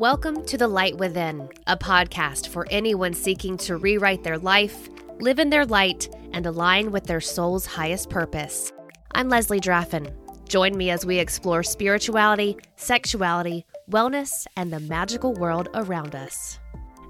Welcome to The Light Within, a podcast for anyone seeking to rewrite their life, live in their light, and align with their soul's highest purpose. I'm Leslie Draffin. Join me as we explore spirituality, sexuality, wellness, and the magical world around us.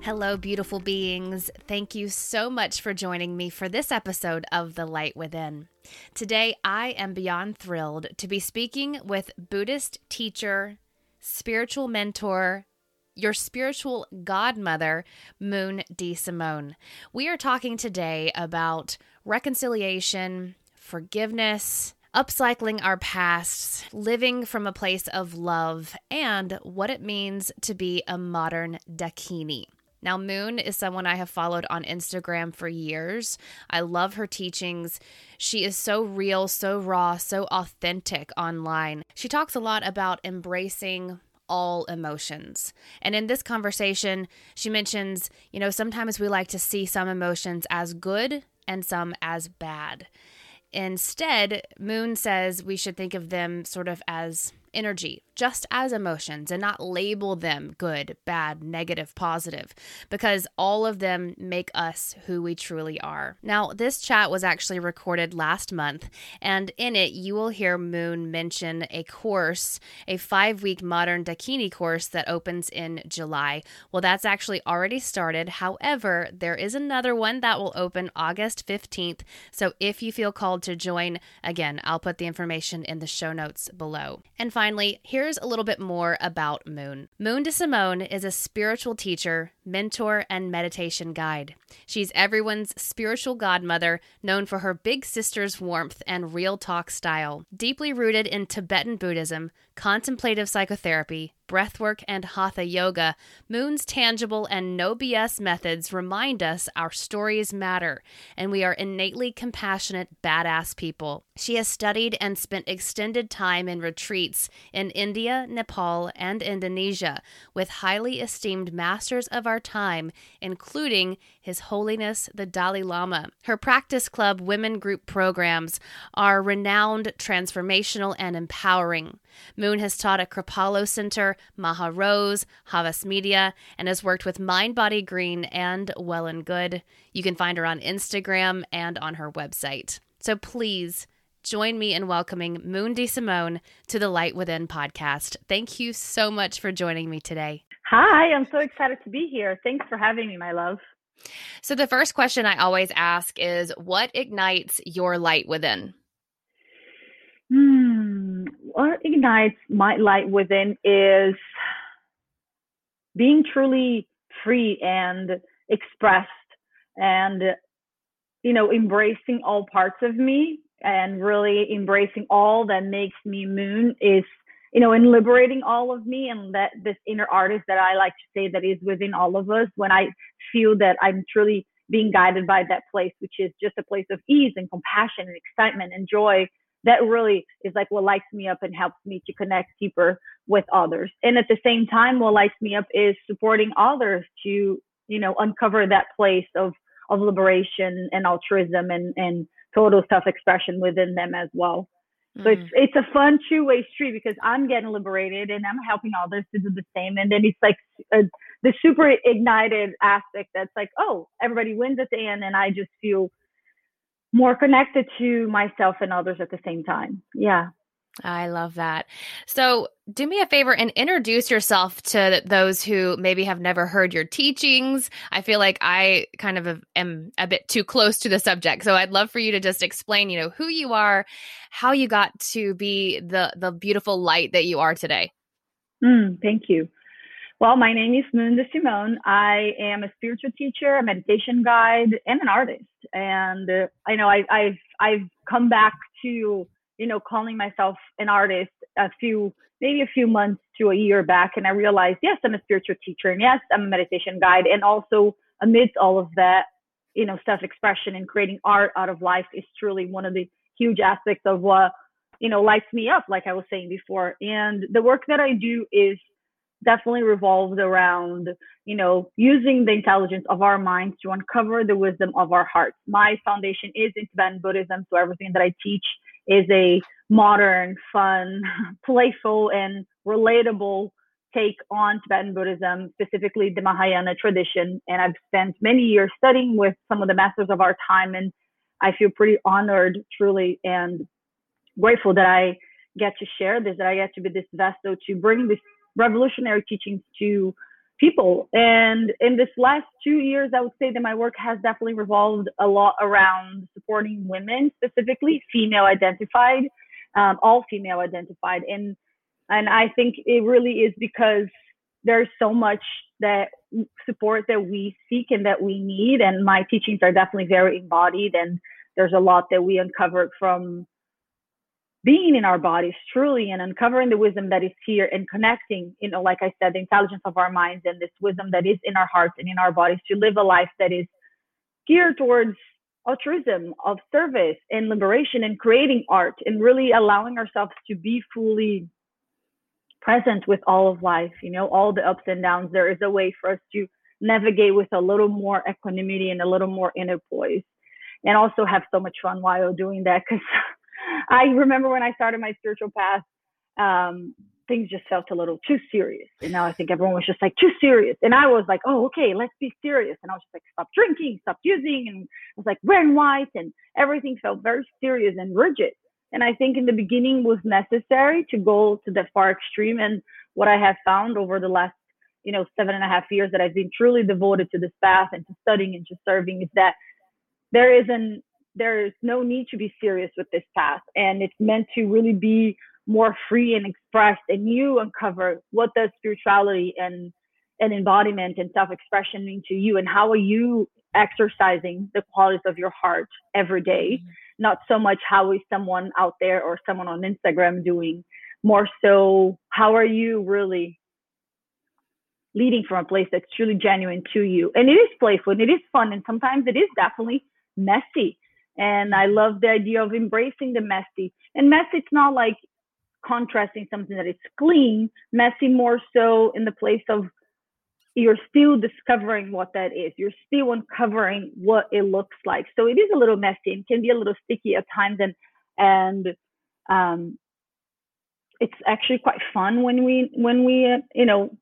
Hello, beautiful beings. Thank you so much for joining me for this episode of The Light Within. Today, I am beyond thrilled to be speaking with Buddhist teacher, spiritual mentor, your spiritual godmother, Moun D'Simone. We are talking today about reconciliation, forgiveness, upcycling our pasts, living from a place of love, and what it means to be a modern Dakini. Now, Moun is someone I have followed on Instagram for years. I love her teachings. She is so real, so raw, so authentic online. She talks a lot about embracing all emotions. And in this conversation, she mentions, you know, sometimes we like to see some emotions as good and some as bad. Instead, Moun says we should think of them sort of as energy, just as emotions, and not label them good, bad, negative, positive, because all of them make us who we truly are. Now, this chat was actually recorded last month, and in it, you will hear Moun mention a course, a five week modern Dakini course that opens in July. Well, that's actually already started. However, there is another one that will open August 15th. So if you feel called to join, again, I'll put the information in the show notes below. And finally, here's a little bit more about Moun. Moon de Simone is a spiritual teacher, mentor, and meditation guide. She's everyone's spiritual godmother, known for her big sister's warmth and real talk style. Deeply rooted in Tibetan Buddhism, contemplative psychotherapy, breathwork, and hatha yoga, Moun's tangible and no BS methods remind us our stories matter, and we are innately compassionate, badass people. She has studied and spent extended time in retreats in India, Nepal, and Indonesia with highly esteemed masters of our time, including His Holiness the Dalai Lama. Her practice club women group programs are renowned, transformational, and empowering. Moun has taught at Kripalu Center, Maha Rose, Havas Media, and has worked with Mind Body Green and Well and Good. You can find her on Instagram and on her website. So please join me in welcoming Moun D'Simone to the Light Within podcast. Thank you so much for joining me today. Hi, I'm so excited to be here. Thanks for having me, my love. So, the first question I always ask is what ignites your light within? What ignites my light within is being truly free and expressed and you know embracing all parts of me and really embracing all that makes me Moun is you know and liberating all of me and that this inner artist that i like to say that is within all of us. When i feel that i'm truly being guided by that place which is just a place of ease and compassion and excitement and joy that really is like what lights me up and helps me to connect deeper with others. And at the same time, what lights me up is supporting others to, you know, uncover that place of, of liberation and altruism and, and total self-expression within them as well. So mm-hmm. it's it's a fun two-way street because I'm getting liberated and I'm helping others to do the same. And then it's like a, the super ignited aspect that's like, oh, everybody wins at the end, and I just feel more connected to myself and others at the same time. Yeah. I love that. So, do me a favor and introduce yourself to those who maybe have never heard your teachings. I feel like I kind of am a bit too close to the subject. So, I'd love for you to just explain, you know, who you are, how you got to be the the beautiful light that you are today. Mm, thank you. Well, my name is Moun D'Simone. I am a spiritual teacher, a meditation guide, and an artist. And uh, I know I, I've I've come back to you know calling myself an artist a few maybe a few months to a year back, and I realized yes, I'm a spiritual teacher, and yes, I'm a meditation guide, and also amidst all of that, you know, self-expression and creating art out of life is truly one of the huge aspects of what you know lights me up, like I was saying before. And the work that I do is definitely revolved around, you know, using the intelligence of our minds to uncover the wisdom of our hearts. My foundation is in Tibetan Buddhism, so everything that I teach is a modern, fun, playful, and relatable take on Tibetan Buddhism, specifically the Mahayana tradition. And I've spent many years studying with some of the masters of our time. And I feel pretty honored, truly, and grateful that I get to share this, that I get to be this vessel to bring this revolutionary teachings to people. And in this last two years, I would say that my work has definitely revolved a lot around supporting women, specifically female identified, um, all female identified. And and I think it really is because there's so much that support that we seek and that we need. And my teachings are definitely very embodied, and there's a lot that we uncovered from being in our bodies truly and uncovering the wisdom that is here and connecting, you know, like I said, the intelligence of our minds and this wisdom that is in our hearts and in our bodies to live a life that is geared towards altruism, of service and liberation and creating art and really allowing ourselves to be fully present with all of life, you know, all the ups and downs. There is a way for us to navigate with a little more equanimity and a little more inner poise and also have so much fun while doing that because I remember when I started my spiritual path, um, things just felt a little too serious. And now I think everyone was just like too serious. And I was like, oh, okay, let's be serious. And I was just like, stop drinking, stop using. And I was like wearing white and everything felt very serious and rigid. And I think in the beginning was necessary to go to the far extreme. And what I have found over the last, you know, seven and a half years that I've been truly devoted to this path and to studying and to serving is that there is an there is no need to be serious with this path and it's meant to really be more free and expressed and you uncover what does spirituality and and embodiment and self-expression mean to you and how are you exercising the qualities of your heart every day? Mm-hmm. not so much how is someone out there or someone on instagram doing more so how are you really leading from a place that's truly genuine to you. And it is playful and it is fun and sometimes it is definitely messy and I love the idea of embracing the messy. And messy, it's not like contrasting something that is clean, messy more so in the place of you're still discovering what that is. You're still uncovering what it looks like. So it is a little messy and can be a little sticky at times. And, and, um, it's actually quite fun when we, when we, uh, you know,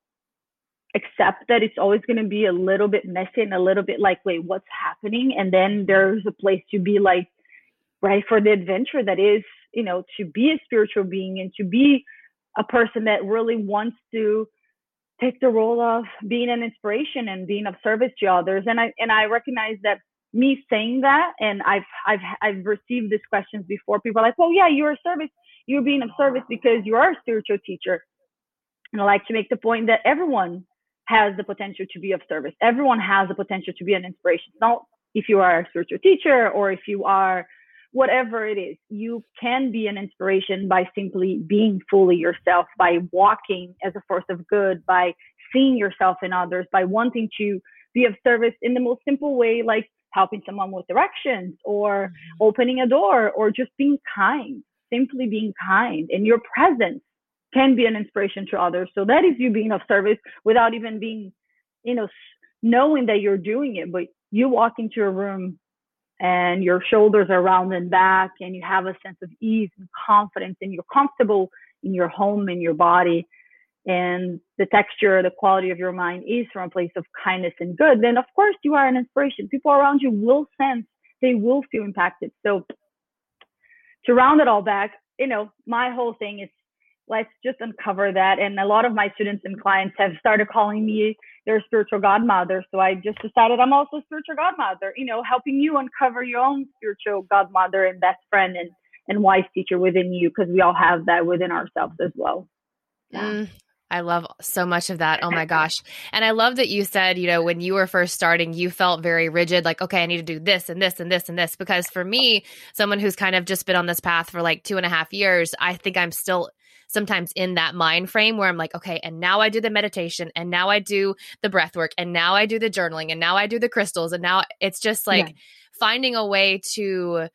accept that it's always going to be a little bit messy and a little bit like, wait, what's happening? And then there's a place to be like, right, for the adventure that is, you know, to be a spiritual being and to be a person that really wants to take the role of being an inspiration and being of service to others. And I and I recognize that me saying that, and I've I've I've received these questions before. People are like, well, yeah, you're a service, you're being of service because you are a spiritual teacher. And I like to make the point that everyone has the potential to be of service. Everyone has the potential to be an inspiration. Not if you are a spiritual teacher or if you are whatever it is, you can be an inspiration by simply being fully yourself, by walking as a force of good, by seeing yourself in others, by wanting to be of service in the most simple way, like helping someone with directions or mm-hmm. opening a door or just being kind, simply being kind. And your presence can be an inspiration to others. So that is you being of service without even being, you know, knowing that you're doing it. But you walk into a room and your shoulders are round and back and you have a sense of ease and confidence and you're comfortable in your home in your body and the texture the quality of your mind is from a place of kindness and good then of course you are an inspiration people around you will sense they will feel impacted so to round it all back you know my whole thing is let's just uncover that. And a lot of my students and clients have started calling me their spiritual godmother. So I just decided I'm also spiritual godmother, you know, helping you uncover your own spiritual godmother and best friend and, and wise teacher within you, because we all have that within ourselves as well. Yeah. Mm, I love so much of that. Oh my gosh. And I love that you said, you know, when you were first starting, you felt very rigid, like, okay, I need to do this and this and this and this. Because for me, someone who's kind of just been on this path for like two and a half years, I think I'm still sometimes in that mind frame where I'm like, okay, and now I do the meditation and now I do the breath work and now I do the journaling and now I do the crystals and now it's just like yeah. finding a way to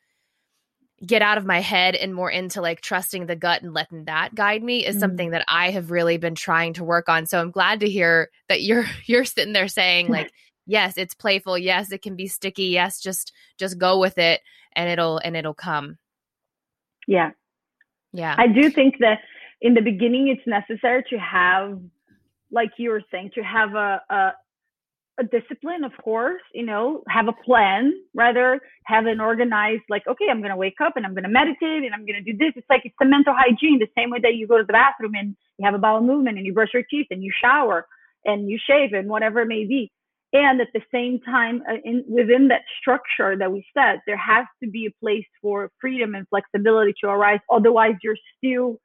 get out of my head and more into like trusting the gut and letting that guide me is mm something that I have really been trying to work on. So I'm glad to hear that you're you're sitting there saying like yes, it's playful. Yes, it can be sticky. Yes, just just go with it and it'll and it'll come. Yeah. Yeah. I do think that in the beginning it's necessary to have like you were saying, to have a, a a discipline, of course, you know, have a plan, rather have an organized, like, okay, I'm to wake up and I'm to meditate and I'm to do this. It's like it's the mental hygiene, the same way that you go to the bathroom and you have a bowel movement and you brush your teeth and you shower and you shave and whatever it may be. And at the same time, uh, in, within that structure that we set, there has to be a place for freedom and flexibility to arise. Otherwise, you're still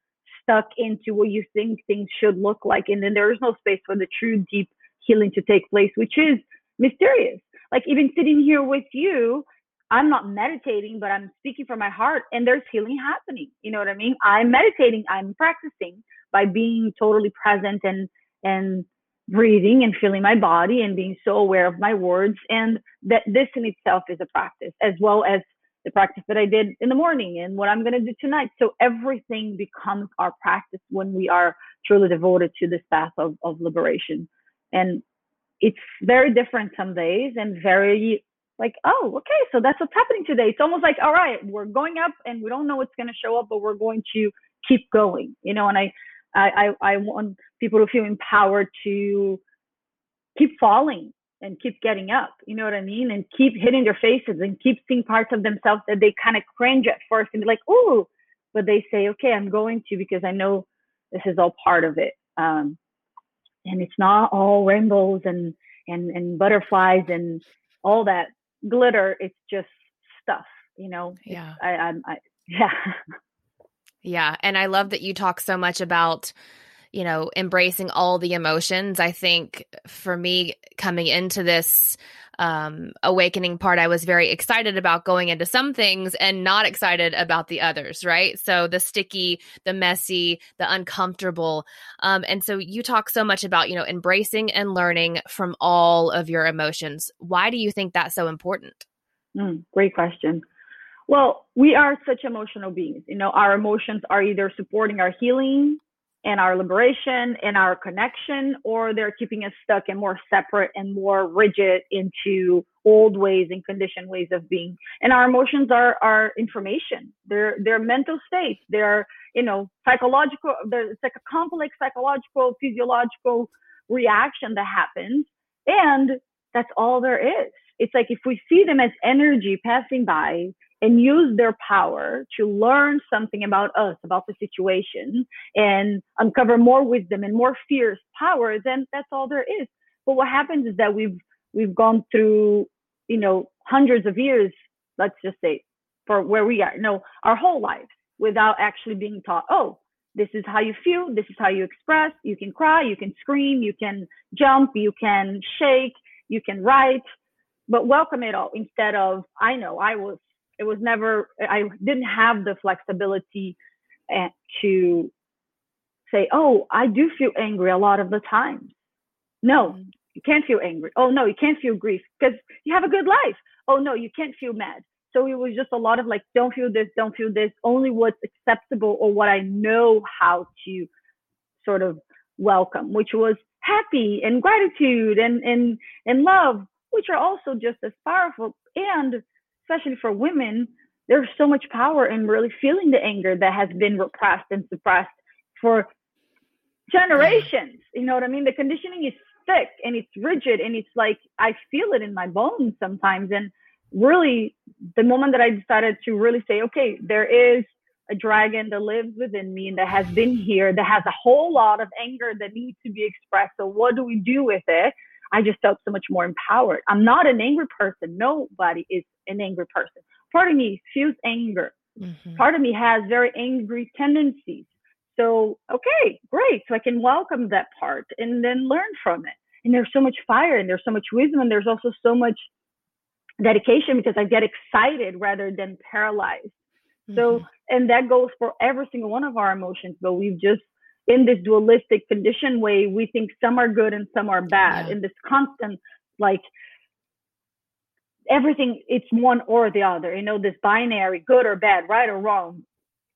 stuck into what you think things should look like. And then there is no space for the true deep healing to take place, which is mysterious. Like even sitting here with you, I'm not meditating, but I'm speaking from my heart and there's healing happening. You know what I mean? I'm meditating, I'm practicing by being totally present and and breathing and feeling my body and being so aware of my words and that this in itself is a practice as well as the practice that I did in the morning and what I'm going to do tonight. So everything becomes our practice when we are truly devoted to this path of, of liberation. And it's very different some days and very like oh okay so that's what's happening today. It's almost like all right we're going up and we don't know what's going to show up but we're going to keep going you know? And I, I i want people to feel empowered to keep falling and keep getting up you know what i mean? And keep hitting their faces and keep seeing parts of themselves that they kind of cringe at first and be like oh but they say okay i'm going to because i know this is all part of it. Um, and it's not all rainbows and and and butterflies and all that glitter. It's just stuff you know? Yeah. I, I'm I, yeah. Yeah and i love that you talk so much about you know embracing all the emotions i think for me coming into this um, awakening part, I was very excited about going into some things and not excited about the others, right? So the sticky, the messy, the uncomfortable. Um, and so you talk so much about, you know, embracing and learning from all of your emotions. Why do you think that's so important? Mm, great question. Well, we are such emotional beings. You know, our emotions are either supporting our healing and our liberation and our connection, or they're keeping us stuck and more separate and more rigid into old ways and conditioned ways of being. And our emotions are are information. They're they're mental states. They're you know psychological. It's like a complex psychological, physiological reaction that happens, and that's all there is. It's like if we see them as energy passing by, and use their power to learn something about us, about the situation, and uncover more wisdom and more fierce power, then that's all there is. But what happens is that we've we've gone through, you know, hundreds of years, let's just say, for where we are, no, our whole lives without actually being taught, oh, this is how you feel, this is how you express, you can cry, you can scream, you can jump, you can shake, you can write, but welcome it all instead of, I know I was it was never i didn't have the flexibility eh, to say oh i do feel angry a lot of the time. No mm-hmm. you can't feel angry. Oh no you can't feel grief because you have a good life. Oh no you can't feel mad. So it was just a lot of like don't feel this don't feel this only what's acceptable or what i know how to sort of welcome which was happy and gratitude and and and love which are also just as powerful and especially for women, there's so much power in really feeling the anger that has been repressed and suppressed for generations. You know what I mean? The conditioning is thick and it's rigid and it's like I feel it in my bones sometimes. And really, the moment that I decided to really say, okay, there is a dragon that lives within me and that has been here, that has a whole lot of anger that needs to be expressed. So, what do we do with it? I just felt so much more empowered. I'm not an angry person. Nobody is an angry person. Part of me feels anger. Mm-hmm. Part of me has very angry tendencies. So, okay, great. So I can welcome that part and then learn from it. And there's so much fire and there's so much wisdom and there's also so much dedication because I get excited rather than paralyzed. Mm-hmm. So, and that goes for every single one of our emotions, but we've just in this dualistic condition way, we think some are good and some are bad. Yeah. In this constant, like everything, it's one or the other. You know, this binary, good or bad, right or wrong,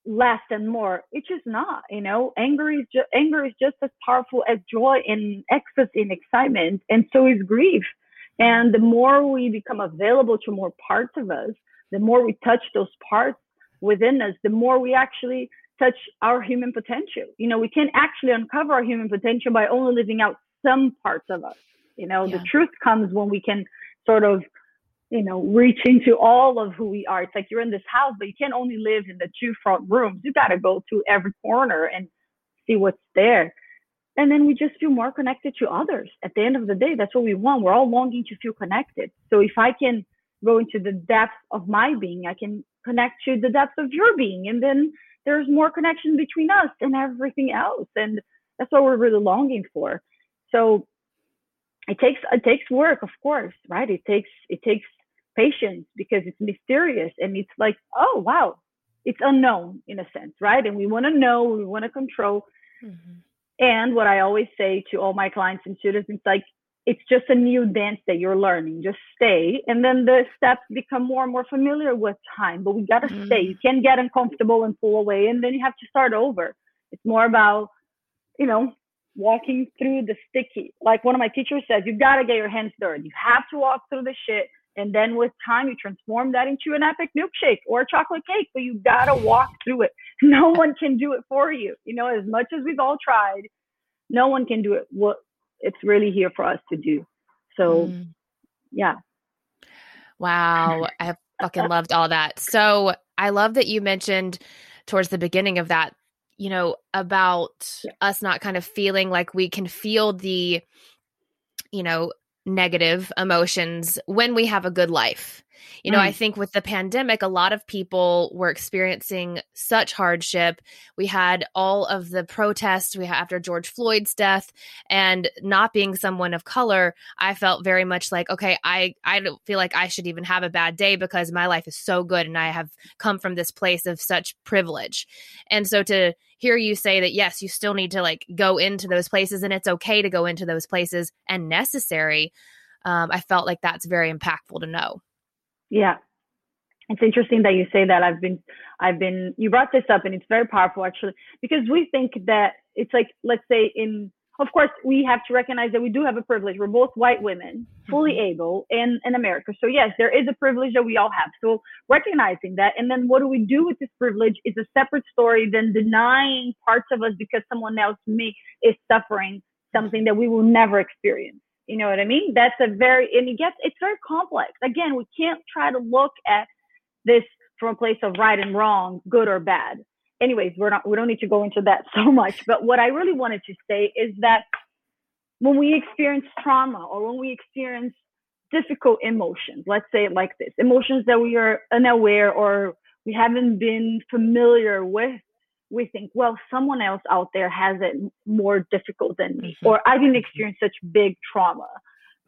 less and more. It's just not. You know, anger is just anger is just as powerful as joy and ecstasy and excitement, and so is grief. And the more we become available to more parts of us, the more we touch those parts within us, the more we actually touch our human potential. You know, we can actually uncover our human potential by only living out some parts of us. You know, yeah. the truth comes when we can sort of, you know, reach into all of who we are. It's like you're in this house, but you can't only live in the two front rooms. You got to go to every corner and see what's there. And then we just feel more connected to others. At the end of the day, that's what we want. We're all longing to feel connected. So if I can go into the depth of my being, I can connect to the depth of your being. And then there's more connection between us and everything else. And that's what we're really longing for. So it takes it takes work, of course, right? It takes it takes patience because it's mysterious and it's like, oh wow, it's unknown in a sense, right? And we want to know, we want to control. Mm-hmm. And what I always say to all my clients and students, it's like it's just a new dance that you're learning. Just stay. And then the steps become more and more familiar with time. But we got to mm. stay. You can't get uncomfortable and pull away. And then you have to start over. It's more about, you know, walking through the sticky. Like one of my teachers says, you got to get your hands dirty. You have to walk through the shit. And then with time, you transform that into an epic milkshake or a chocolate cake. But you got to walk through it. No one can do it for you. You know, as much as we've all tried, no one can do it. What it's really here for us to do. So, mm. yeah. Wow. I fucking loved all that. So, I love that you mentioned towards the beginning of that, you know, about yeah. us not kind of feeling like we can feel the, you know, negative emotions when we have a good life. You know, mm. I think with the pandemic, a lot of people were experiencing such hardship. We had all of the protests we had after George Floyd's death, and not being someone of color, I felt very much like, okay, I I don't feel like I should even have a bad day because my life is so good, and I have come from this place of such privilege. And so to hear you say that yes, you still need to like go into those places, and it's okay to go into those places and necessary. Um, I felt like that's very impactful to know. Yeah. It's interesting that you say that. I've been, I've been, you brought this up and it's very powerful actually, because we think that it's like, let's say in, of course, we have to recognize that we do have a privilege. We're both white women, fully mm-hmm. able in, in America. So yes, there is a privilege that we all have. So recognizing that, and then what do we do with this privilege is a separate story than denying parts of us because someone else may is suffering something that we will never experience. You know what I mean? That's a very, and it gets, it's very complex. Again, we can't try to look at this from a place of right and wrong, good or bad. Anyways, we're not, we don't need to go into that so much. But what I really wanted to say is that when we experience trauma or when we experience difficult emotions, let's say it like this, emotions that we are unaware or we haven't been familiar with we think, well, someone else out there has it more difficult than me, mm-hmm. or I didn't experience such big trauma,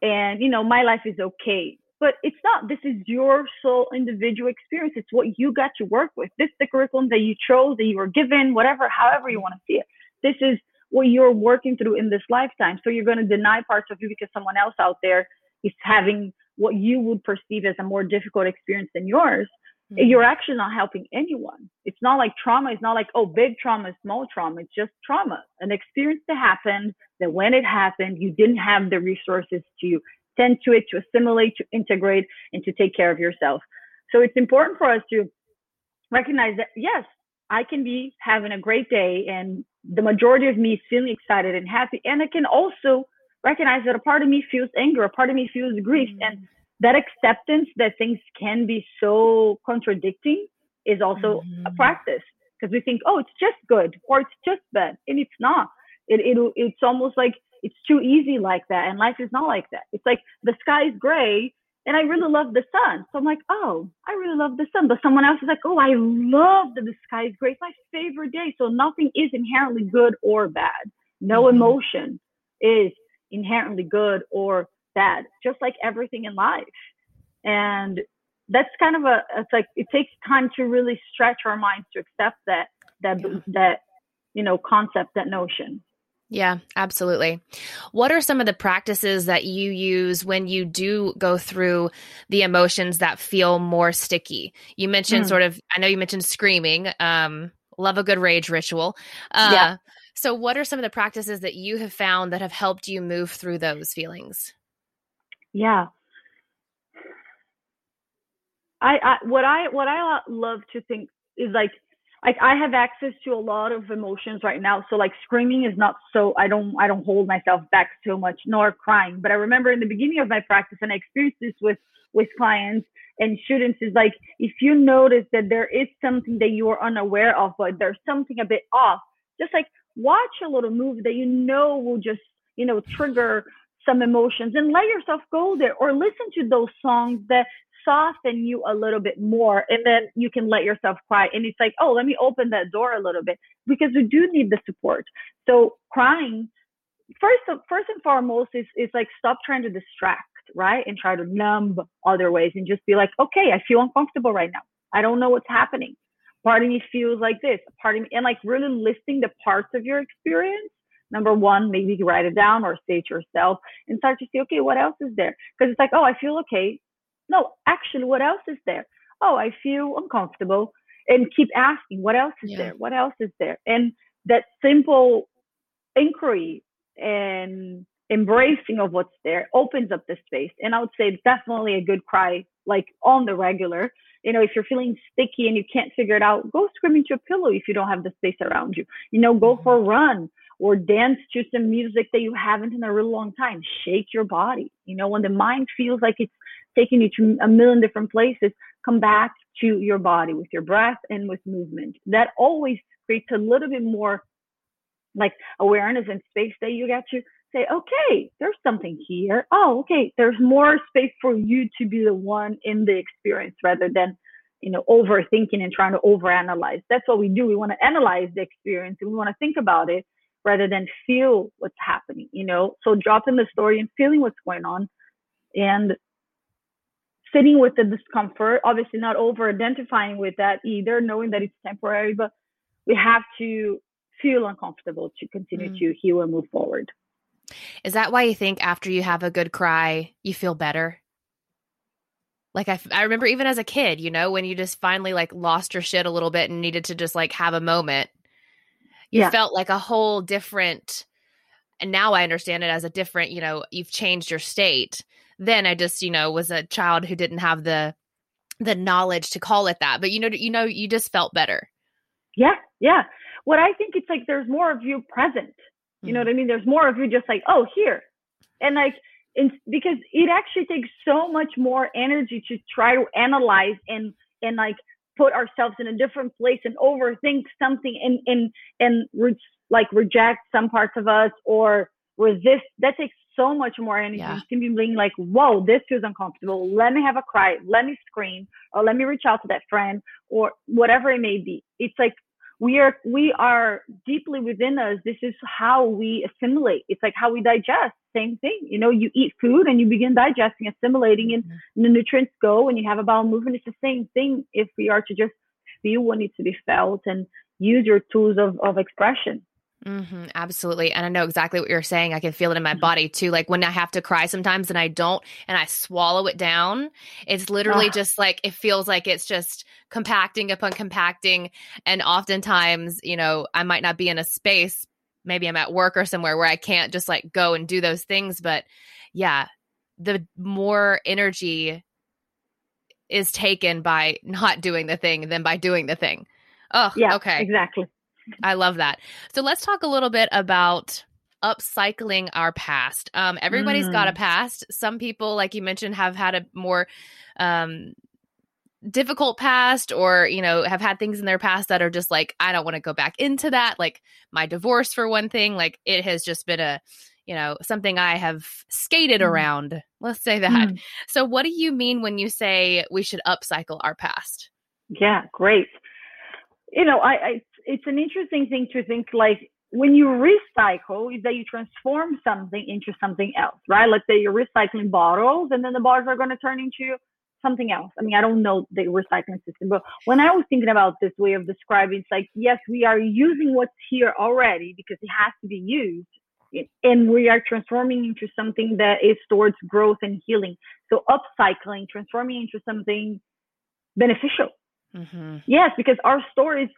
and you know, my life is okay. But it's not. This is your sole individual experience. It's what you got to work with. This is the curriculum that you chose, that you were given, whatever, however you want to see it. This is what you're working through in this lifetime. So you're going to deny parts of you because someone else out there is having what you would perceive as a more difficult experience than yours mm-hmm. you're actually not helping anyone. It's not like trauma. It's not like, oh, big trauma, small trauma. It's just trauma, an experience that happened that when it happened, you didn't have the resources to tend to it, to assimilate, to integrate, and to take care of yourself. So it's important for us to recognize that, yes, I can be having a great day and the majority of me is feeling excited and happy. And I can also recognize that a part of me feels anger, a part of me feels grief. Mm-hmm. And that acceptance that things can be so contradicting is also mm-hmm. a practice because we think, oh, it's just good or it's just bad, and it's not. It, it it's almost like it's too easy like that, and life is not like that. It's like the sky is gray, and I really love the sun, so I'm like, oh, I really love the sun. But someone else is like, oh, I love that the sky is gray. It's my favorite day. So nothing is inherently good or bad. No mm-hmm. emotion is inherently good or bad, just like everything in life. And that's kind of a it's like it takes time to really stretch our minds to accept that that yeah. that you know concept that notion yeah, absolutely. What are some of the practices that you use when you do go through the emotions that feel more sticky? You mentioned mm. sort of, I know you mentioned screaming. Um, love a good rage ritual. Uh, yeah. So, what are some of the practices that you have found that have helped you move through those feelings? Yeah I, I what i what i love to think is like like I have access to a lot of emotions right now. So like screaming is not so I don't I don't hold myself back so much nor crying. But I remember in the beginning of my practice and I experienced this with with clients and students is like if you notice that there is something that you are unaware of but there's something a bit off, just like watch a little movie that you know will just, you know, trigger some emotions and let yourself go there or listen to those songs that soften you a little bit more and then you can let yourself cry and it's like oh let me open that door a little bit because we do need the support. So crying first first and foremost is is like stop trying to distract right and try to numb other ways and just be like okay i feel uncomfortable right now. I don't know what's happening. Part of me feels like this part of me and like really listing the parts of your experience number one maybe write it down or say it yourself and start to see okay what else is there because it's like oh i feel okay no, actually, what else is there? Oh, I feel uncomfortable. And keep asking, what else is yeah. there? What else is there? And that simple inquiry and embracing of what's there opens up the space. And I would say definitely a good cry, like on the regular. You know, if you're feeling sticky and you can't figure it out, go scream into a pillow if you don't have the space around you. You know, go mm-hmm. for a run or dance to some music that you haven't in a really long time. Shake your body. You know, when the mind feels like it's taking you to a million different places, come back to your body with your breath and with movement. That always creates a little bit more like awareness and space that you get to say, okay, there's something here. Oh, okay, there's more space for you to be the one in the experience rather than, you know, overthinking and trying to overanalyze. That's what we do. We want to analyze the experience and we want to think about it rather than feel what's happening, you know? So dropping the story and feeling what's going on and sitting with the discomfort, obviously not over identifying with that either, knowing that it's temporary, but we have to feel uncomfortable to continue mm. to heal and move forward. Is that why you think after you have a good cry, you feel better? Like I, I remember even as a kid, you know, when you just finally like lost your shit a little bit and needed to just like have a moment, you yeah. felt like a whole different. And now I understand it as a different, you know, you've changed your state then I just, you know, was a child who didn't have the the knowledge to call it that. But you know, you know, you just felt better. Yeah, yeah. What I think it's like there's more of you present. You mm-hmm. know what I mean? There's more of you just like, oh, here. And like in, because it actually takes so much more energy to try to analyze and and like put ourselves in a different place and overthink something and and and re- like reject some parts of us or resist that takes so much more energy yeah. being like, whoa, this feels uncomfortable. Let me have a cry. Let me scream or let me reach out to that friend or whatever it may be. It's like we are we are deeply within us. This is how we assimilate. It's like how we digest. Same thing. You know, you eat food and you begin digesting, assimilating, and mm-hmm. the nutrients go and you have a bowel movement. It's the same thing if we are to just feel what needs to be felt and use your tools of, of expression. Mm-hmm, absolutely. And I know exactly what you're saying. I can feel it in my mm-hmm. body too. Like when I have to cry sometimes and I don't and I swallow it down, it's literally just like it feels like it's just compacting upon compacting. And oftentimes, you know, I might not be in a space, maybe I'm at work or somewhere where I can't just like go and do those things. But yeah, the more energy is taken by not doing the thing than by doing the thing. Oh, yeah, okay. Exactly. I love that. So let's talk a little bit about upcycling our past. Um, everybody's mm. got a mm. past. Some people, like you mentioned, have had a more um, difficult past or, you know, have had things in their past that are just like, I don't want to go back into that. Like my divorce, for one thing, like it has just been a, you know, something I have skated mm. around. Let's say that. Mm. So, what do you mean when you say we should upcycle our past? Yeah, great. You know, I, I it's an interesting thing to think like when you recycle is that you transform something into something else, right? Let's say you're recycling bottles and then the bottles are going to turn into something else. I mean, I don't know the recycling system, but when I was thinking about this way of describing, it's like, yes, we are using what's here already because it has to be used. And we are transforming into something that is towards growth and healing. So upcycling, transforming into something beneficial. Mm-hmm. Yes, because our stories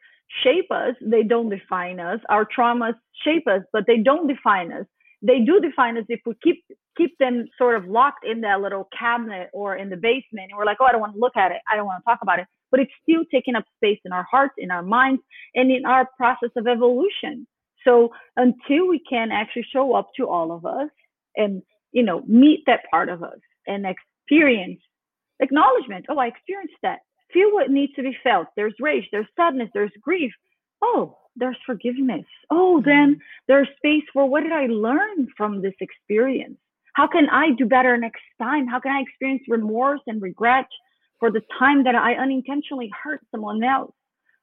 shape us, they don't define us. Our traumas shape us, but they don't define us. They do define us if we keep keep them sort of locked in that little cabinet or in the basement. And we're like, oh, I don't want to look at it. I don't want to talk about it. But it's still taking up space in our hearts, in our minds, and in our process of evolution. So until we can actually show up to all of us and, you know, meet that part of us and experience acknowledgement. Oh, I experienced that. Feel what needs to be felt. There's rage, there's sadness, there's grief. Oh, there's forgiveness. Oh, then mm-hmm. there's space for what did I learn from this experience? How can I do better next time? How can I experience remorse and regret for the time that I unintentionally hurt someone else?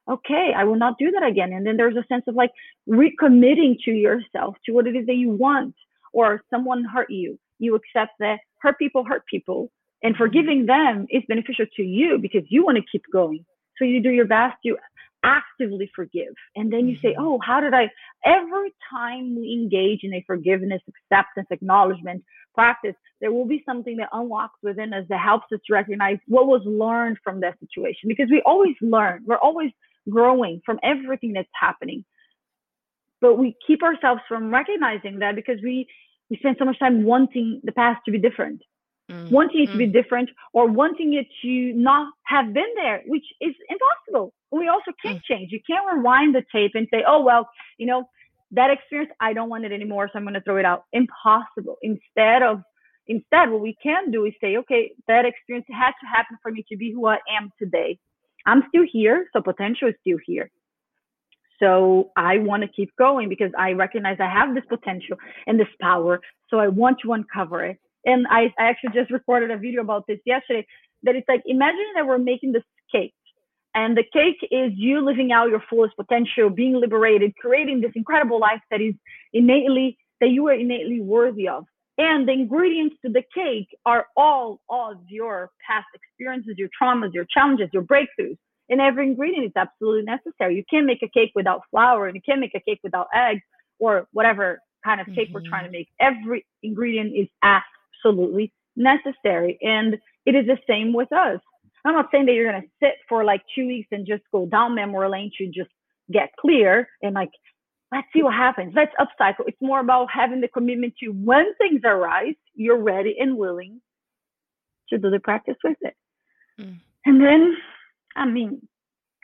Okay, I will not do that again. And then there's a sense of like recommitting to yourself to what it is that you want, or someone hurt you. You accept that hurt people hurt people, and forgiving them is beneficial to you because you want to keep going. So you do your best. You actively forgive. And then you say, mm-hmm. oh, how did I? Every time we engage in a forgiveness, acceptance, acknowledgement practice, there will be something that unlocks within us that helps us recognize what was learned from that situation. Because we always learn, we're always growing from everything that's happening. But we keep ourselves from recognizing that because we, we spend so much time wanting the past to be different mm. wanting it mm. to be mm. different or wanting it to not have been there, which is impossible. We also can't mm. change. You can't rewind the tape and say, oh, well, you know, that experience, I don't want it anymore, so I'm going to throw it out. Impossible. Instead of, instead, what we can do is say, okay, that experience had to happen for me to be who I am today. I'm still here, so potential is still here. So I want to keep going because I recognize I have this potential and this power. So I want to uncover it. And I, I actually just recorded a video about this yesterday that it's like, imagine that we're making this cake and the cake is you living out your fullest potential, being liberated, creating this incredible life that is innately, that you are innately worthy of. And the ingredients to the cake are all of your past experiences, your traumas, your challenges, your breakthroughs. And every ingredient is absolutely necessary. You can't make a cake without flour and you can't make a cake without eggs or whatever kind of cake mm-hmm. we're trying to make. Every ingredient is absolutely necessary. And it is the same with us. I'm not saying that you're going to sit for like two weeks and just go down memory lane to just get clear and like, let's see what happens. Let's upcycle. It's more about having the commitment to when things arise, you're ready and willing to do the practice with it. Mm. And then, I mean,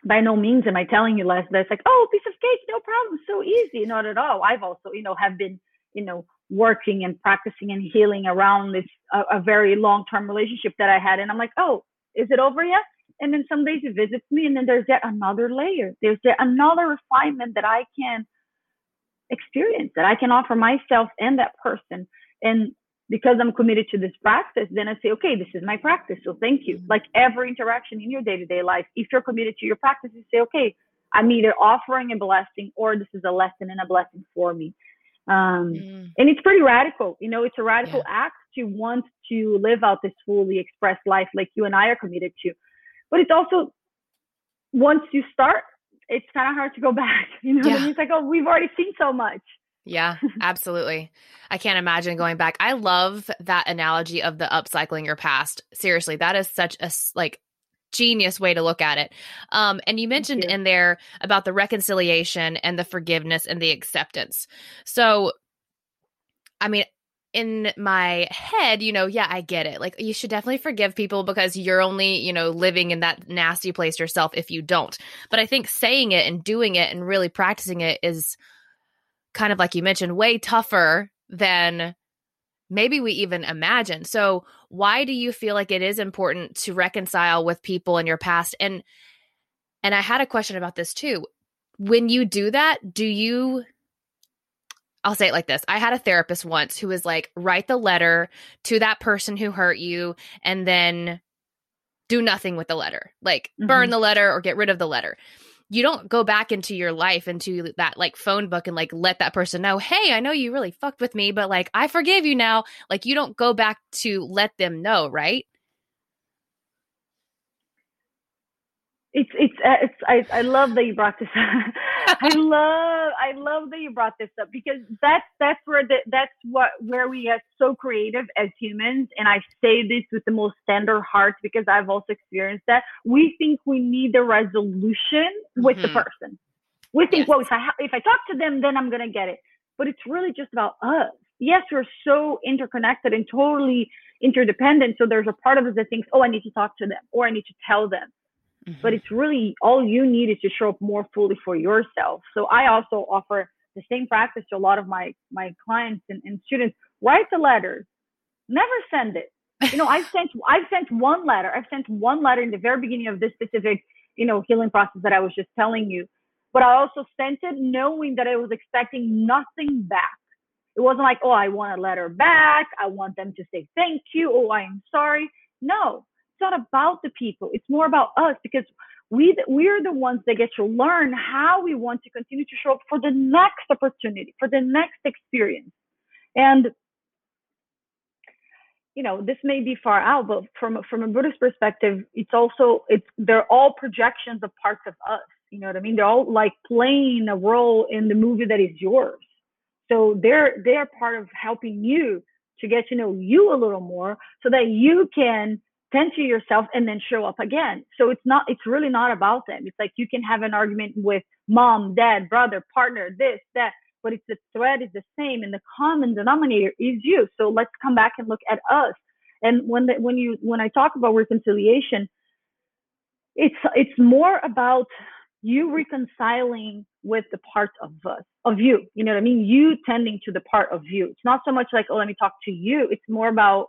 by no means am I telling you, Les, that's like, oh, piece of cake, no problem, so easy. Not at all. I've also, you know, have been, you know, working and practicing and healing around this a, a very long term relationship that I had. And I'm like, oh, is it over yet? And then some days it visits me, and then there's yet another layer. There's yet another refinement that I can experience, that I can offer myself and that person. And because I'm committed to this practice, then I say, okay, this is my practice. So thank you. Like every interaction in your day to day life, if you're committed to your practice, you say, okay, I'm either offering a blessing or this is a lesson and a blessing for me. Um, mm. And it's pretty radical. You know, it's a radical yeah. act to want to live out this fully expressed life like you and I are committed to. But it's also, once you start, it's kind of hard to go back. You know, yeah. it's like, oh, we've already seen so much. Yeah, absolutely. I can't imagine going back. I love that analogy of the upcycling your past. Seriously, that is such a like genius way to look at it. Um, and you mentioned you. in there about the reconciliation and the forgiveness and the acceptance. So, I mean, in my head, you know, yeah, I get it. Like, you should definitely forgive people because you're only, you know, living in that nasty place yourself if you don't. But I think saying it and doing it and really practicing it is kind of like you mentioned, way tougher than maybe we even imagine. So, why do you feel like it is important to reconcile with people in your past? And and I had a question about this too. When you do that, do you I'll say it like this. I had a therapist once who was like, write the letter to that person who hurt you and then do nothing with the letter. Like mm-hmm. burn the letter or get rid of the letter you don't go back into your life into that like phone book and like let that person know, hey, I know you really fucked with me, but like I forgive you now. Like you don't go back to let them know, right? It's it's uh, it's I, I love that you brought this up. I love I love that you brought this up because that's that's where the, that's what where we get so creative as humans and I say this with the most tender heart because I've also experienced that we think we need a resolution with mm-hmm. the person. We think yes. well if I ha- if I talk to them then I'm gonna get it, but it's really just about us yes, we're so interconnected and totally interdependent. So there's a part of us that thinks, oh, I need to talk to them or I need to tell them. Mm-hmm. But it's really all you need is to show up more fully for yourself. So I also offer the same practice to a lot of my my clients and, and students. Write the letter. Never send it. You know, I've sent I've sent one letter. I've sent one letter in the very beginning of this specific, you know, healing process that I was just telling you. But I also sent it knowing that I was expecting nothing back. It wasn't like, oh, I want a letter back. I want them to say thank you. Oh, I am sorry. No, not about the people. It's more about us because we we're the ones that get to learn how we want to continue to show up for the next opportunity, for the next experience. And you know, this may be far out, but from from a Buddhist perspective, it's also it's they're all projections of parts of us. You know what I mean? They're all like playing a role in the movie that is yours. So they're they're part of helping you to get to know you a little more so that you can tend to yourself and then show up again. So it's not it's really not about them. It's like you can have an argument with mom, dad, brother, partner, this, that, but it's the thread is the same and the common denominator is you. So let's come back and look at us. And when the, when you when I talk about reconciliation, it's it's more about you reconciling with the part of us of you you know what i mean you tending to the part of you it's not so much like oh let me talk to you it's more about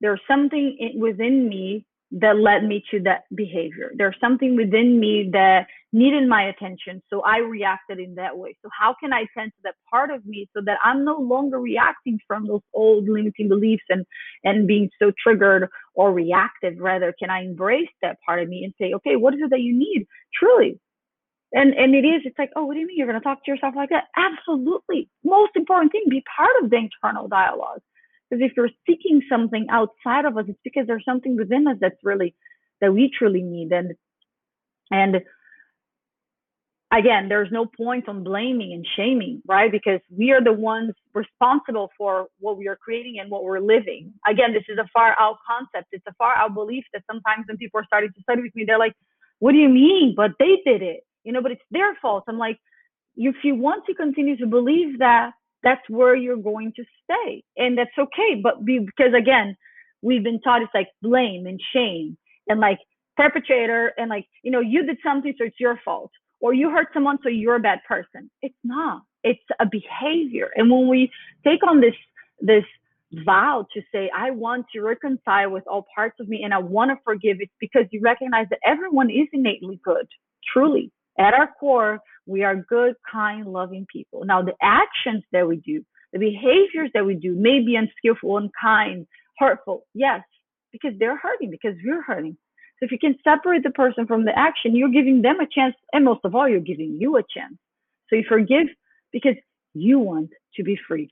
there's something within me that led me to that behavior. There's something within me that needed my attention. So I reacted in that way. So how can I tend to that part of me so that I'm no longer reacting from those old limiting beliefs and, and being so triggered or reactive? Rather, can I embrace that part of me and say, okay, what is it that you need? Truly. And and it is, it's like, oh, what do you mean you're gonna talk to yourself like that? Absolutely. Most important thing, be part of the internal dialogue because if you're seeking something outside of us, it's because there's something within us that's really that we truly need. And and again, there's no point on blaming and shaming, right? Because we are the ones responsible for what we are creating and what we're living. Again, this is a far out concept. It's a far out belief that sometimes when people are starting to study with me, they're like, what do you mean? But they did it, you know, but it's their fault. I'm like, if you want to continue to believe that, that's where you're going to stay. And that's okay. But be, because again, we've been taught it's like blame and shame and like perpetrator and like, you know, you did something, so it's your fault. Or you hurt someone, so you're a bad person. It's not. It's a behavior. And when we take on this, this vow to say, I want to reconcile with all parts of me and I want to forgive, it because you recognize that everyone is innately good, truly. At our core, we are good, kind, loving people. Now, the actions that we do, the behaviors that we do may be unskillful, unkind, hurtful. Yes, because they're hurting, because we're hurting. So if you can separate the person from the action, you're giving them a chance, and most of all, you're giving you a chance. So you forgive because you want to be free.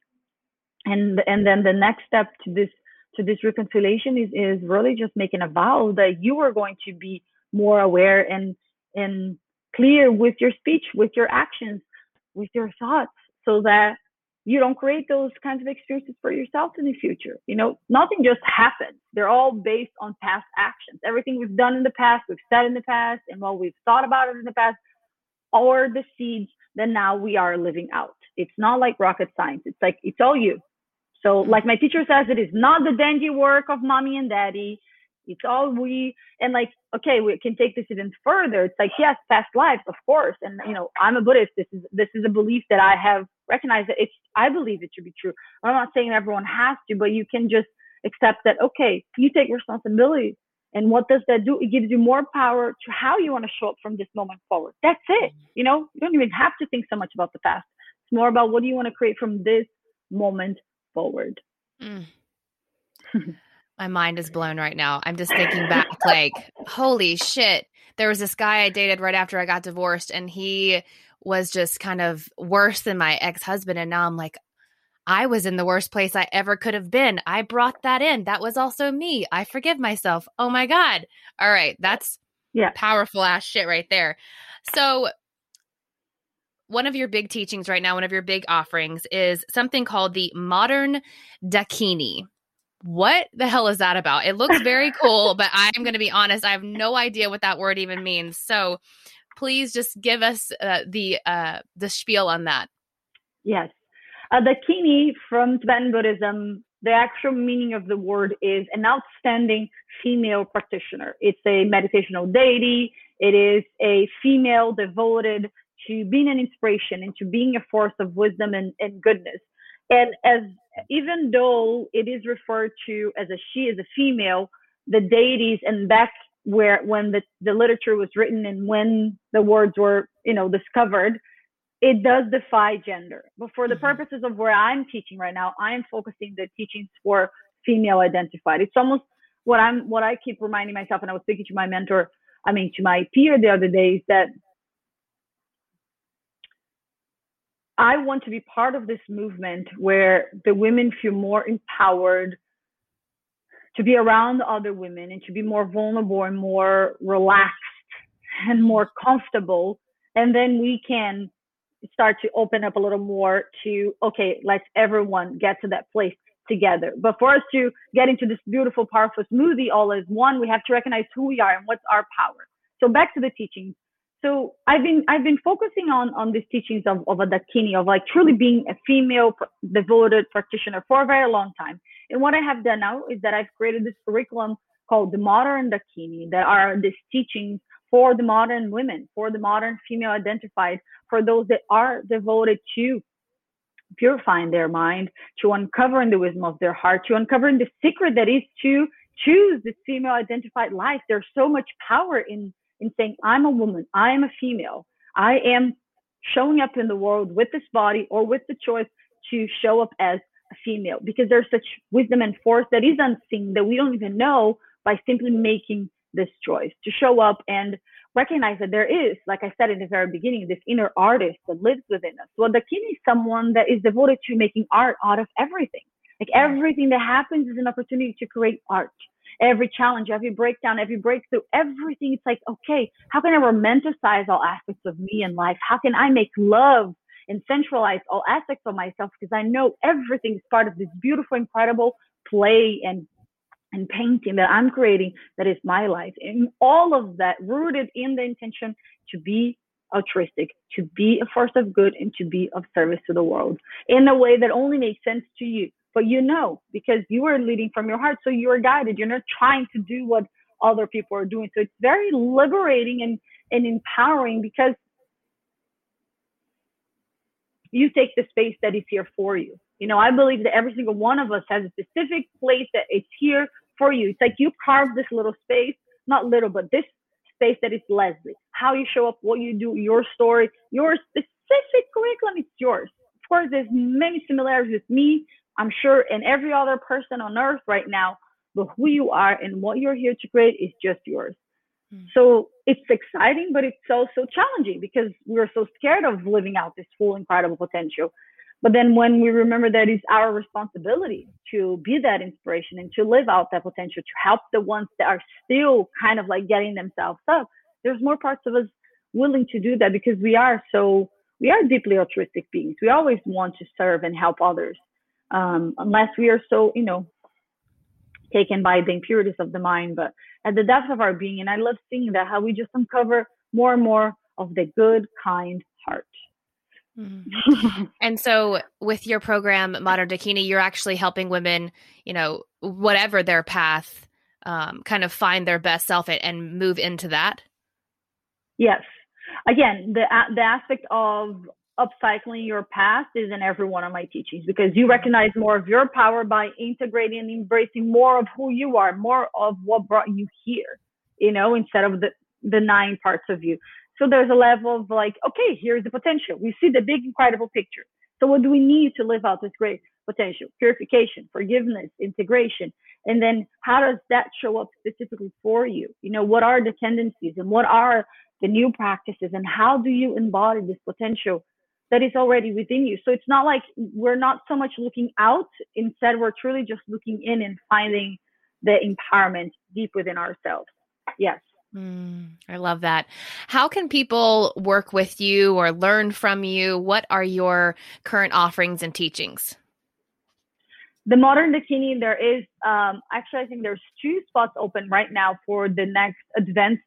And and then the next step to this to this reconciliation is is really just making a vow that you are going to be more aware and and clear with your speech, with your actions, with your thoughts, so that you don't create those kinds of experiences for yourself in the future. You know, nothing just happens. They're all based on past actions. Everything we've done in the past, we've said in the past, and what we've thought about it in the past are the seeds that now we are living out. It's not like rocket science. It's like, it's all you. So, like my teacher says, it is not the dandy work of mommy and daddy. It's all we and like okay, we can take this even further. It's like yes, past lives, of course. And you know, I'm a Buddhist. This is this is a belief that I have recognized that it's I believe it to be true. I'm not saying everyone has to, but you can just accept that okay, you take responsibility. And what does that do? It gives you more power to how you want to show up from this moment forward. That's it. You know, you don't even have to think so much about the past. It's more about what do you want to create from this moment forward. Mm. My mind is blown right now. I'm just thinking back, like, holy shit. There was this guy I dated right after I got divorced, and he was just kind of worse than my ex husband. And now I'm like, I was in the worst place I ever could have been. I brought that in. That was also me. I forgive myself. Oh my God. All right. That's yeah. powerful ass shit right there. So, one of your big teachings right now, one of your big offerings is something called the modern Dakini what the hell is that about? It looks very cool, but I'm going to be honest, I have no idea what that word even means. So please just give us uh, the uh, the spiel on that. Yes. A Dakini from Tibetan Buddhism, the actual meaning of the word is an outstanding female practitioner. It's a meditational deity. It is a female devoted to being an inspiration and to being a force of wisdom and, and goodness. And as even though it is referred to as a she, as a female, the deities and back where when the, the literature was written and when the words were, you know, discovered, it does defy gender. But for the mm-hmm. purposes of where I'm teaching right now, I am focusing the teachings for female identified. It's almost what I'm what I keep reminding myself, and I was speaking to my mentor, I mean to my peer the other day, is that I want to be part of this movement where the women feel more empowered to be around other women and to be more vulnerable and more relaxed and more comfortable. And then we can start to open up a little more to, okay, let's everyone get to that place together. But for us to get into this beautiful, powerful smoothie all as one, we have to recognize who we are and what's our power. So back to the teachings so I've been I've been focusing on on these teachings of, of a Dakini of like truly being a female devoted practitioner for a very long time. And what I have done now is that I've created this curriculum called the Modern Dakini that are these teachings for the modern women, for the modern female identified, for those that are devoted to purifying their mind, to uncovering the wisdom of their heart, to uncovering the secret that is to choose this female identified life. There's so much power in in saying, I'm a woman, I am a female, I am showing up in the world with this body or with the choice to show up as a female. Because there's such wisdom and force that is unseen that we don't even know by simply making this choice to show up and recognize that there is, like I said in the very beginning, this inner artist that lives within us. Well, the king is someone that is devoted to making art out of everything. Like everything that happens is an opportunity to create art every challenge, every breakdown, every breakthrough, everything. It's like, okay, how can I romanticize all aspects of me in life? How can I make love and centralize all aspects of myself? Because I know everything is part of this beautiful, incredible play and and painting that I'm creating that is my life. And all of that rooted in the intention to be altruistic, to be a force of good, and to be of service to the world in a way that only makes sense to you but you know because you are leading from your heart so you are guided. You're not trying to do what other people are doing. So it's very liberating and and empowering because you take the space that is here for you. You know i believe that every single one of us has a specific place that it's here for you. It's like you carve this little space not little but this space that is leslie. How you show up what you do your story your specific curriculum it's yours. Of course there's many similarities with me I'm sure, and every other person on earth right now, but who you are and what you're here to create is just yours. Mm. So it's exciting, but it's also challenging because we're so scared of living out this full incredible potential. But then when we remember that it's our responsibility to be that inspiration and to live out that potential, to help the ones that are still kind of like getting themselves up, there's more parts of us willing to do that because we are so, we are deeply altruistic beings. We always want to serve and help others um, unless we are so, you know, taken by the impurities of the mind, but at the depth of our being. And I love seeing that, how we just uncover more and more of the good, kind heart. Mm-hmm. and so with your program, Modern Dakini, you're actually helping women, you know, whatever their path, um, kind of find their best self and move into that. Yes. Again, the the aspect of upcycling your past is in every one of my teachings because you mm-hmm. recognize more of your power by integrating and embracing more of who you are, more of what brought you here, you know, instead of the, the nine parts of you. So there's a level of like, okay, here's the potential. We see the big, incredible picture. So what do we need to live out this great potential? Purification, forgiveness, integration. And then how does that show up specifically for you? You know, what are the tendencies and what are the new practices and how do you embody this potential that is already within you. So it's not like we're not so much looking out. Instead, we're truly just looking in and finding the empowerment deep within ourselves. Yes. Mm, I love that. How can people work with you or learn from you? What are your current offerings and teachings? The Modern Dakini, there is um, actually, I think there's two spots open right now for the next advanced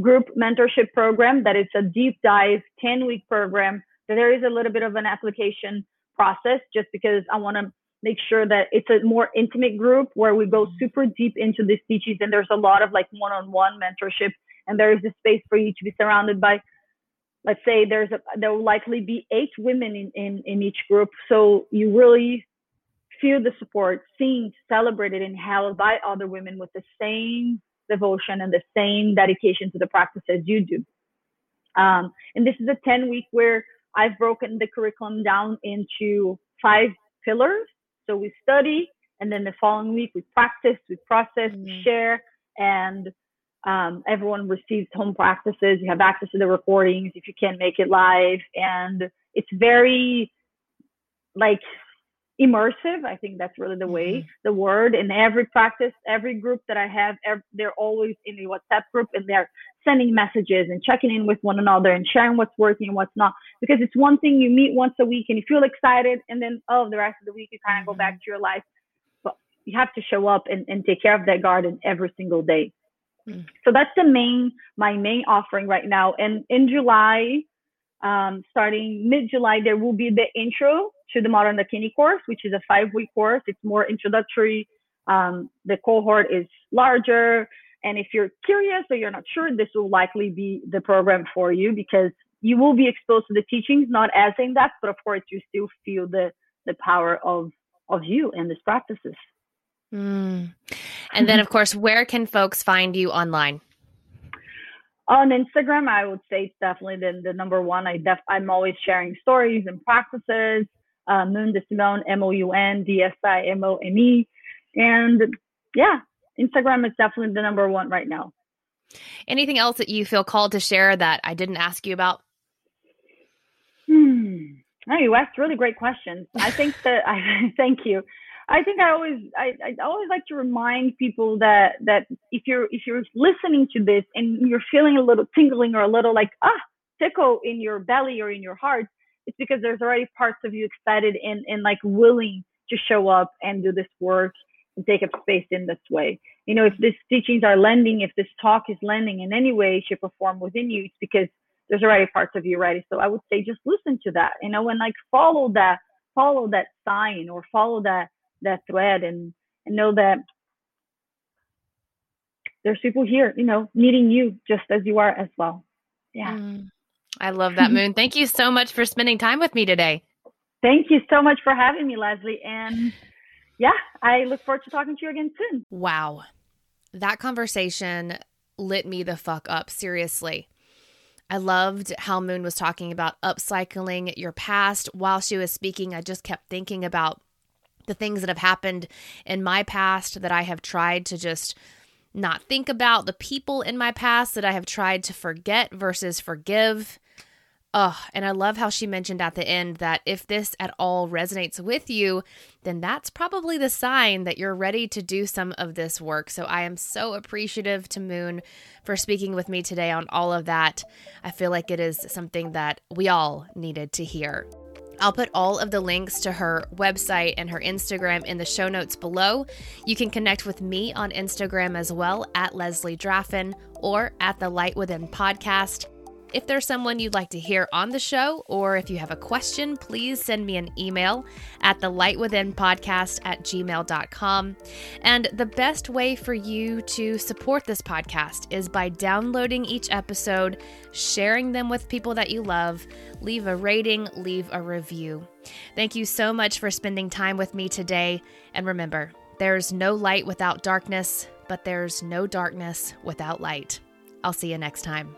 group mentorship program that is a deep dive 10 week program there is a little bit of an application process just because I want to make sure that it's a more intimate group where we go super deep into these teachings and there's a lot of like one-on-one mentorship and there is a space for you to be surrounded by let's say there's a there will likely be eight women in, in, in each group. So you really feel the support, seen, celebrated, and held by other women with the same devotion and the same dedication to the practice as you do. Um, and this is a 10 week where I've broken the curriculum down into five pillars. So we study, and then the following week we practice, we process, mm-hmm. we share, and um, everyone receives home practices. You have access to the recordings if you can't make it live, and it's very like immersive. I think that's really the way, mm-hmm. the word. In every practice, every group that I have, every, they're always in the WhatsApp group and they're sending messages and checking in with one another and sharing what's working and what's not. Because it's one thing you meet once a week and you feel excited, and then oh, the rest of the week you kind of mm-hmm. go back to your life. But you have to show up and, and take care of that garden every single day. Mm. So that's the main my main offering right now. And in July, um, starting mid July, there will be the intro to the Modern Dakini course, which is a five week course. It's more introductory. Um, the cohort is larger. And if you're curious or you're not sure, this will likely be the program for you because you will be exposed to the teachings, not as in depth, but of course you still feel the the power of of you and these practices. Mm. And then, of course, where can folks find you online? On Instagram, I would say it's definitely the, the number one. I def- I'm always sharing stories and practices. Uh, Moun D'Simone, M O U N D S I M O N E. And yeah, Instagram is definitely the number one right now. Anything else that you feel called to share that I didn't ask you about? Hmm. No, you asked really great questions. I think that I thank you. I think I always I, I always like to remind people that that if you're if you're listening to this and you're feeling a little tingling or a little like ah tickle in your belly or in your heart, it's because there's already parts of you excited and and like willing to show up and do this work and take up space in this way. You know, if these teachings are lending, if this talk is lending in any way, shape, or form within you, it's because there's already parts of you ready. So I would say just listen to that, you know, and like follow that, follow that sign or follow that that thread and, and know that there's people here, you know, needing you just as you are as well. Yeah. Mm, I love that, Moun. Thank you so much for spending time with me today. Thank you so much for having me, Leslie. And yeah, I look forward to talking to you again soon. Wow. That conversation lit me the fuck up, seriously. I loved how Moun was talking about upcycling your past. While she was speaking, I just kept thinking about the things that have happened in my past that I have tried to just not think about, the people in my past that I have tried to forget versus forgive. Oh, and I love how she mentioned at the end that if this at all resonates with you, then that's probably the sign that you're ready to do some of this work. So I am so appreciative to Moun for speaking with me today on all of that. I feel like it is something that we all needed to hear. I'll put all of the links to her website and her Instagram in the show notes below. You can connect with me on Instagram as well at Leslie Draffin or at the Light Within podcast. If there's someone you'd like to hear on the show, or if you have a question, please send me an email at the light within podcast at gmail.com. And the best way for you to support this podcast is by downloading each episode, sharing them with people that you love, leave a rating, leave a review. Thank you so much for spending time with me today. And remember, there's no light without darkness, but there's no darkness without light. I'll see you next time.